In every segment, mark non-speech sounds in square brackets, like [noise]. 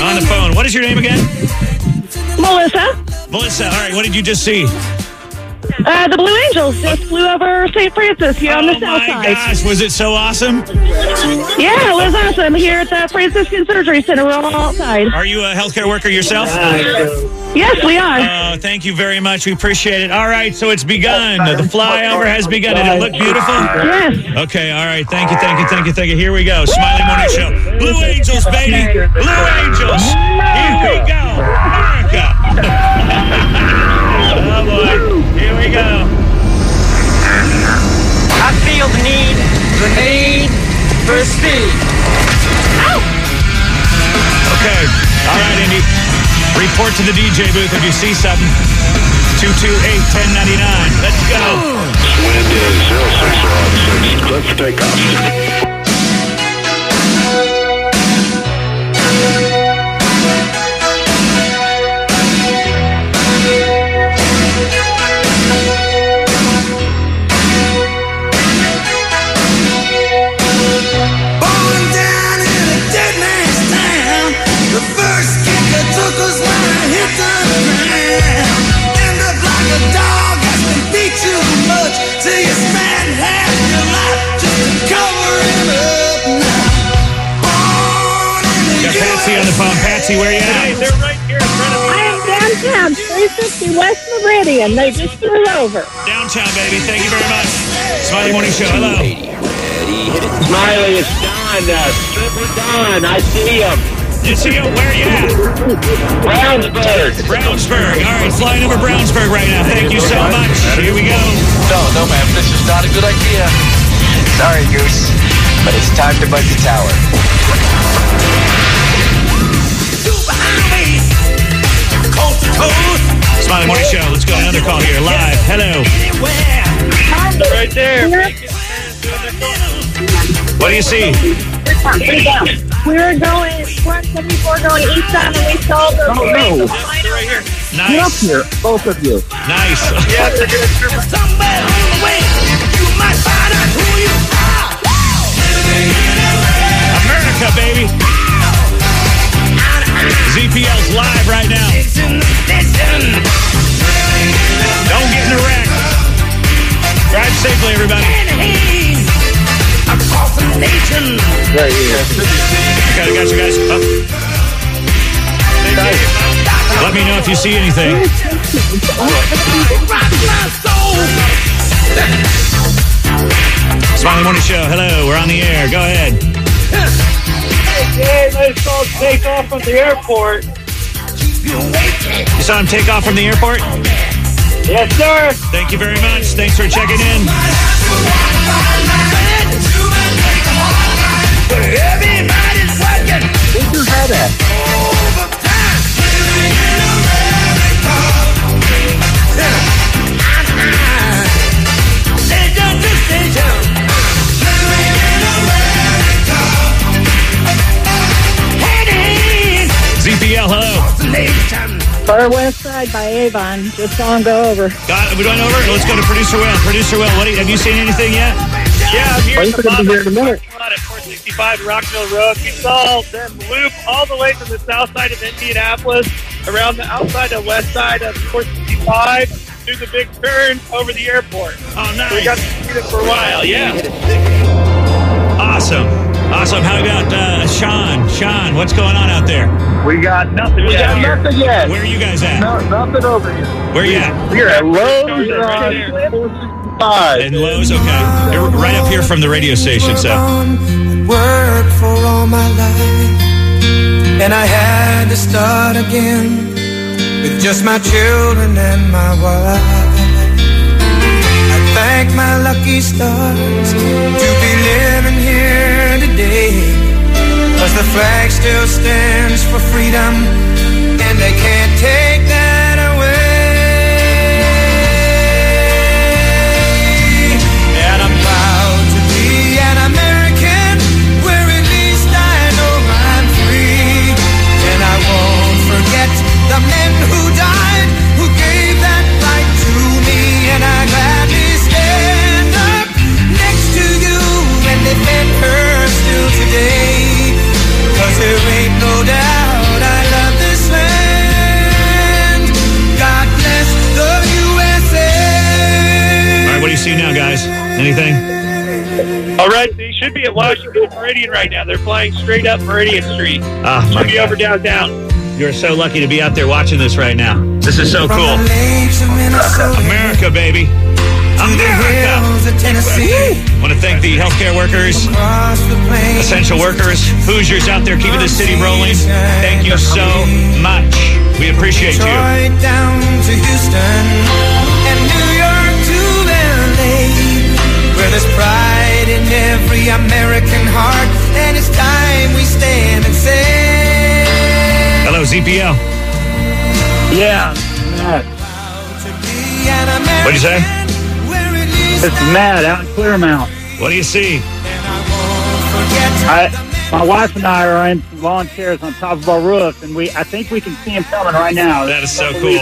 On the phone. What is your name again? Melissa, Melissa. All right. What did you just see? Uh, the Blue Angels just flew over St. Francis here on the oh south my side. gosh. Was it so awesome? Yeah, it was awesome here at the Franciscan Surgery Center. We're all outside. Are you a healthcare worker yourself? Yes, we are. Uh, thank you very much. We appreciate it. All right, so it's begun. The flyover has begun. Did it look beautiful? Yes. Okay, all right. Thank you, thank you, thank you, thank you. Here we go. Smiley Morning Show. Blue Angels, baby. Blue Angels. Here we go. America. [laughs] boy. Here we go. I feel the need, the need for speed. Okay. All right, Indy. Report to the DJ booth if you see something. 228-1099. Let's go. Wind is 0606. Clear for takeoff. 350 West Meridian. They just flew over. Downtown, baby. Thank you very much. Smiley Morning Show. Hello. Smiley, it's Don. Uh, Stripper Don. I see him. You see him? Where you at? Brownsburg. Brownsburg. All right, flying over Brownsburg right now. Thank you so much. Here we go. No, no, ma'am. This is not a good idea. Sorry, Goose, but it's time to buzz the tower. Call here. Live. Hello. Anywhere. Right there. What do you see? We're going, 174 going east on, and we saw the Oh, no. Right here. Get up here, both of you. Nice. Yeah, they're gonna [laughs] strip us. Somewhere on the way, you might find out who you are. America, baby. ZPL's live right now. Listen, listen. Don't get in a wreck. Drive safely, everybody. Across the nation. Right here. Okay, I got you guys. Up. Let me know if you see anything. Rock my. Smiley Morning Show. Hello. We're on the air. Go ahead. Hey, they saw us take off from the airport. You saw him take off from the airport? Yes, sir. Thank you very much. Thanks for checking in. Everybody's working Where's your head at? Far West Side by Avon. Just saw him go over. Got, we going over? Let's go to producer Will. Producer Will, what do you, have you seen anything yet? Yeah, I'm here Well, the gonna be here in a minute. lot at 465 Rockville Road. We saw them loop all the way from the south side of Indianapolis around the outside and west side of 465 through the big turn over the airport. Oh, nice. We got to see it for a while. Yeah. Awesome. Awesome. How about uh, Sean? Sean, what's going on out there? We got nothing We got here. nothing yet. Where are you guys at? No, nothing over here. Where are you at? We're at Lowe's. We're We're right there. on 465. In Lowe's? Okay. They're right up here from the radio station, so. Worked for all my life, and I had to start again with just my children and my wife. Thank my lucky stars. To be living here today, cause the flag still stands for freedom, and they can't take that All right, they should be at Washington Meridian right now. They're flying straight up Meridian Street. Oh, my Should be over downtown. You're so lucky to be out there watching this right now. This is so cool. [laughs] America, baby. America. I want to thank the healthcare workers, essential workers, Hoosiers out there keeping the city rolling. Thank you so much. We appreciate you. Hello, Yeah, Matt. to be an American. What'd you say? Where it leads This is Matt out in Clermont. What do you see? I won't forget I, my wife and I are in some lawn chairs on top of our roof, and we I think we can see him coming right now. That is so cool.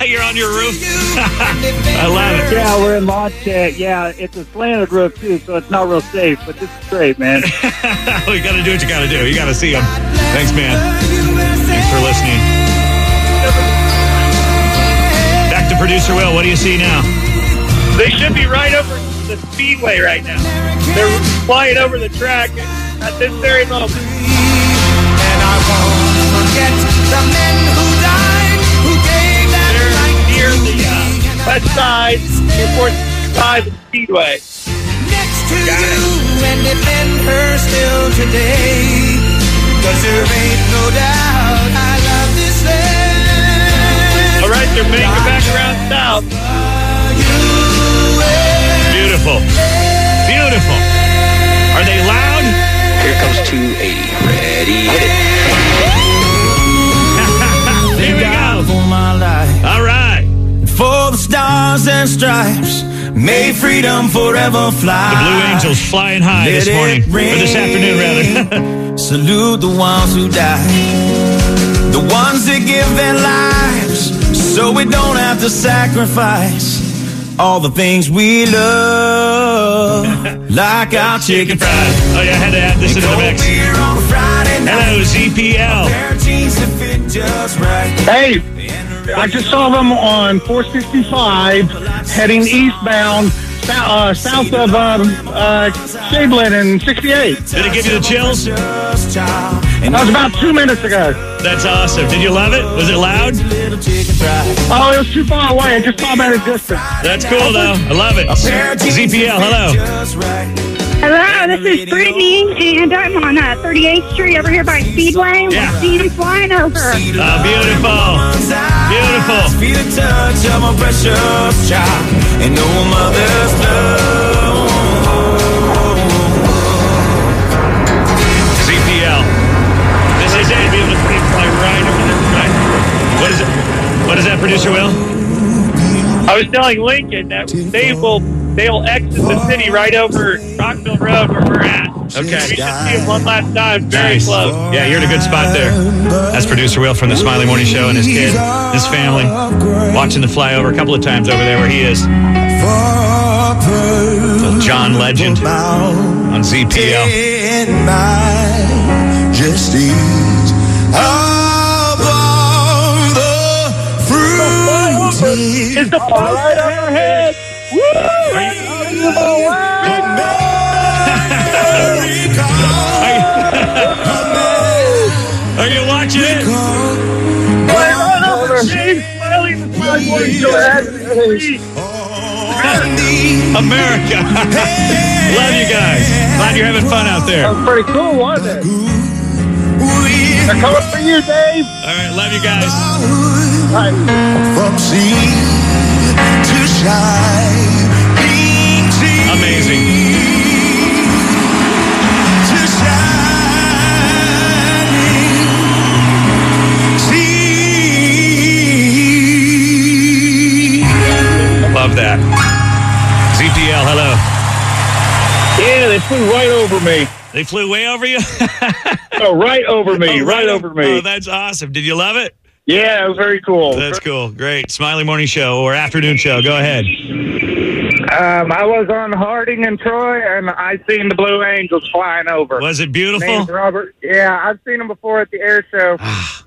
[laughs] You're on your roof. [laughs] I love it. Yeah, we're in lawn chair. Yeah, it's a slanted roof too, so it's not real safe. But this is great, man. [laughs] you got to do what you got to do. You got to see them. Thanks, man. Producer Will. What do you see now? They should be right over the speedway right now. They're flying over the track at this very moment. And I won't forget the men who died, who gave that They're life near the me. uh, west side, near Fourth Five and Speedway. next to you and defend her still today. Cause there ain't no doubt I love this land. They're making it back around south. Beautiful. Beautiful. Are they loud? Here comes 280. Ready, hit it. [laughs] Here we go. For my life, All right. for the stars and stripes, may freedom forever fly. The Blue Angels flying high this Let it morning, or this afternoon, rather. [laughs] Salute the ones who die, the ones that give their lives, so we don't have to sacrifice all the things we love, [laughs] like our chicken Chicken fried. fried. Oh, yeah, I had to add this in the mix. beer on Hello. ZPL. Pair of jeans that fit just right. Hey, I just saw them on 465 heading eastbound sou- uh, south of um, uh, Shablin and 68. Did it give you the chills? Just That was about two minutes ago. That's awesome. Did you love it? Was it loud? little chicken fried. Oh, it was too far away. I just saw them at a distance. That's cool, though. I love it. Pair of jeans that ZPL, hello. Just right. Hello, this is Brittany, and I'm on uh, 38th Street over here by Speedway. Yeah. We're seeing flying over. Oh, beautiful. Beautiful. Feel the touch of my precious child and no mother's love. ZPL. This is it. Be able to fly right over there. Right. What is it? What is that, producer Will? I was telling Lincoln that they will they'll exit the city right over Rockville Road where we're at. Okay. We should see him one last time. Very Nice. close. Yeah, you're in a good spot there. That's producer Will from the Smiley Morning Show and his kid, his family, watching the flyover a couple of times over there where he is. Little John Legend on ZPL. Majesties above the fruited Is the fire right overhead? Are you watching it? America. [laughs] Love you guys. Glad you're having fun out there. That was pretty cool, wasn't it? They're coming for you, Dave. right, love you guys. From sea to shining sea. Amazing. To shining sea. Love that. ZPL, hello. Yeah, they flew right over me. They flew way over you? [laughs] Oh, right over me, Oh, right over me. Oh, that's awesome. Did you love it? yeah, it was very cool. That's cool. Great. Smiley Morning Show or afternoon show. Go ahead. Um, I was on Harding and Troy, and I seen the Blue Angels flying over. Was it Name's beautiful? Robert. Yeah, I've seen them before at the air show.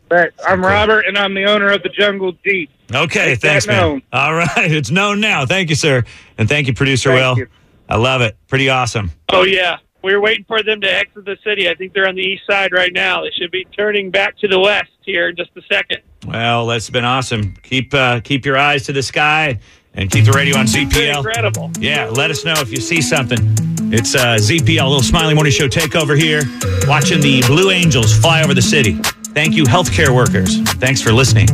but I'm Robert, and I'm the owner of the Jungle Jeep. Okay, Make thanks, man. known. All right, [laughs] it's known now. Thank you, sir, and thank you, producer Thank Will. you. I love it. Pretty awesome. Oh yeah, we're waiting for them to exit the city. I think they're on the east side right now. They should be turning back to the west here in just a second. Well, that's been awesome. Keep uh, keep your eyes to the sky and keep the radio on ZPL. incredible. Yeah, let us know if you see something. It's uh, ZPL, little Smiley Morning Show takeover here, watching the Blue Angels fly over the city. Thank you, healthcare workers. Thanks for listening.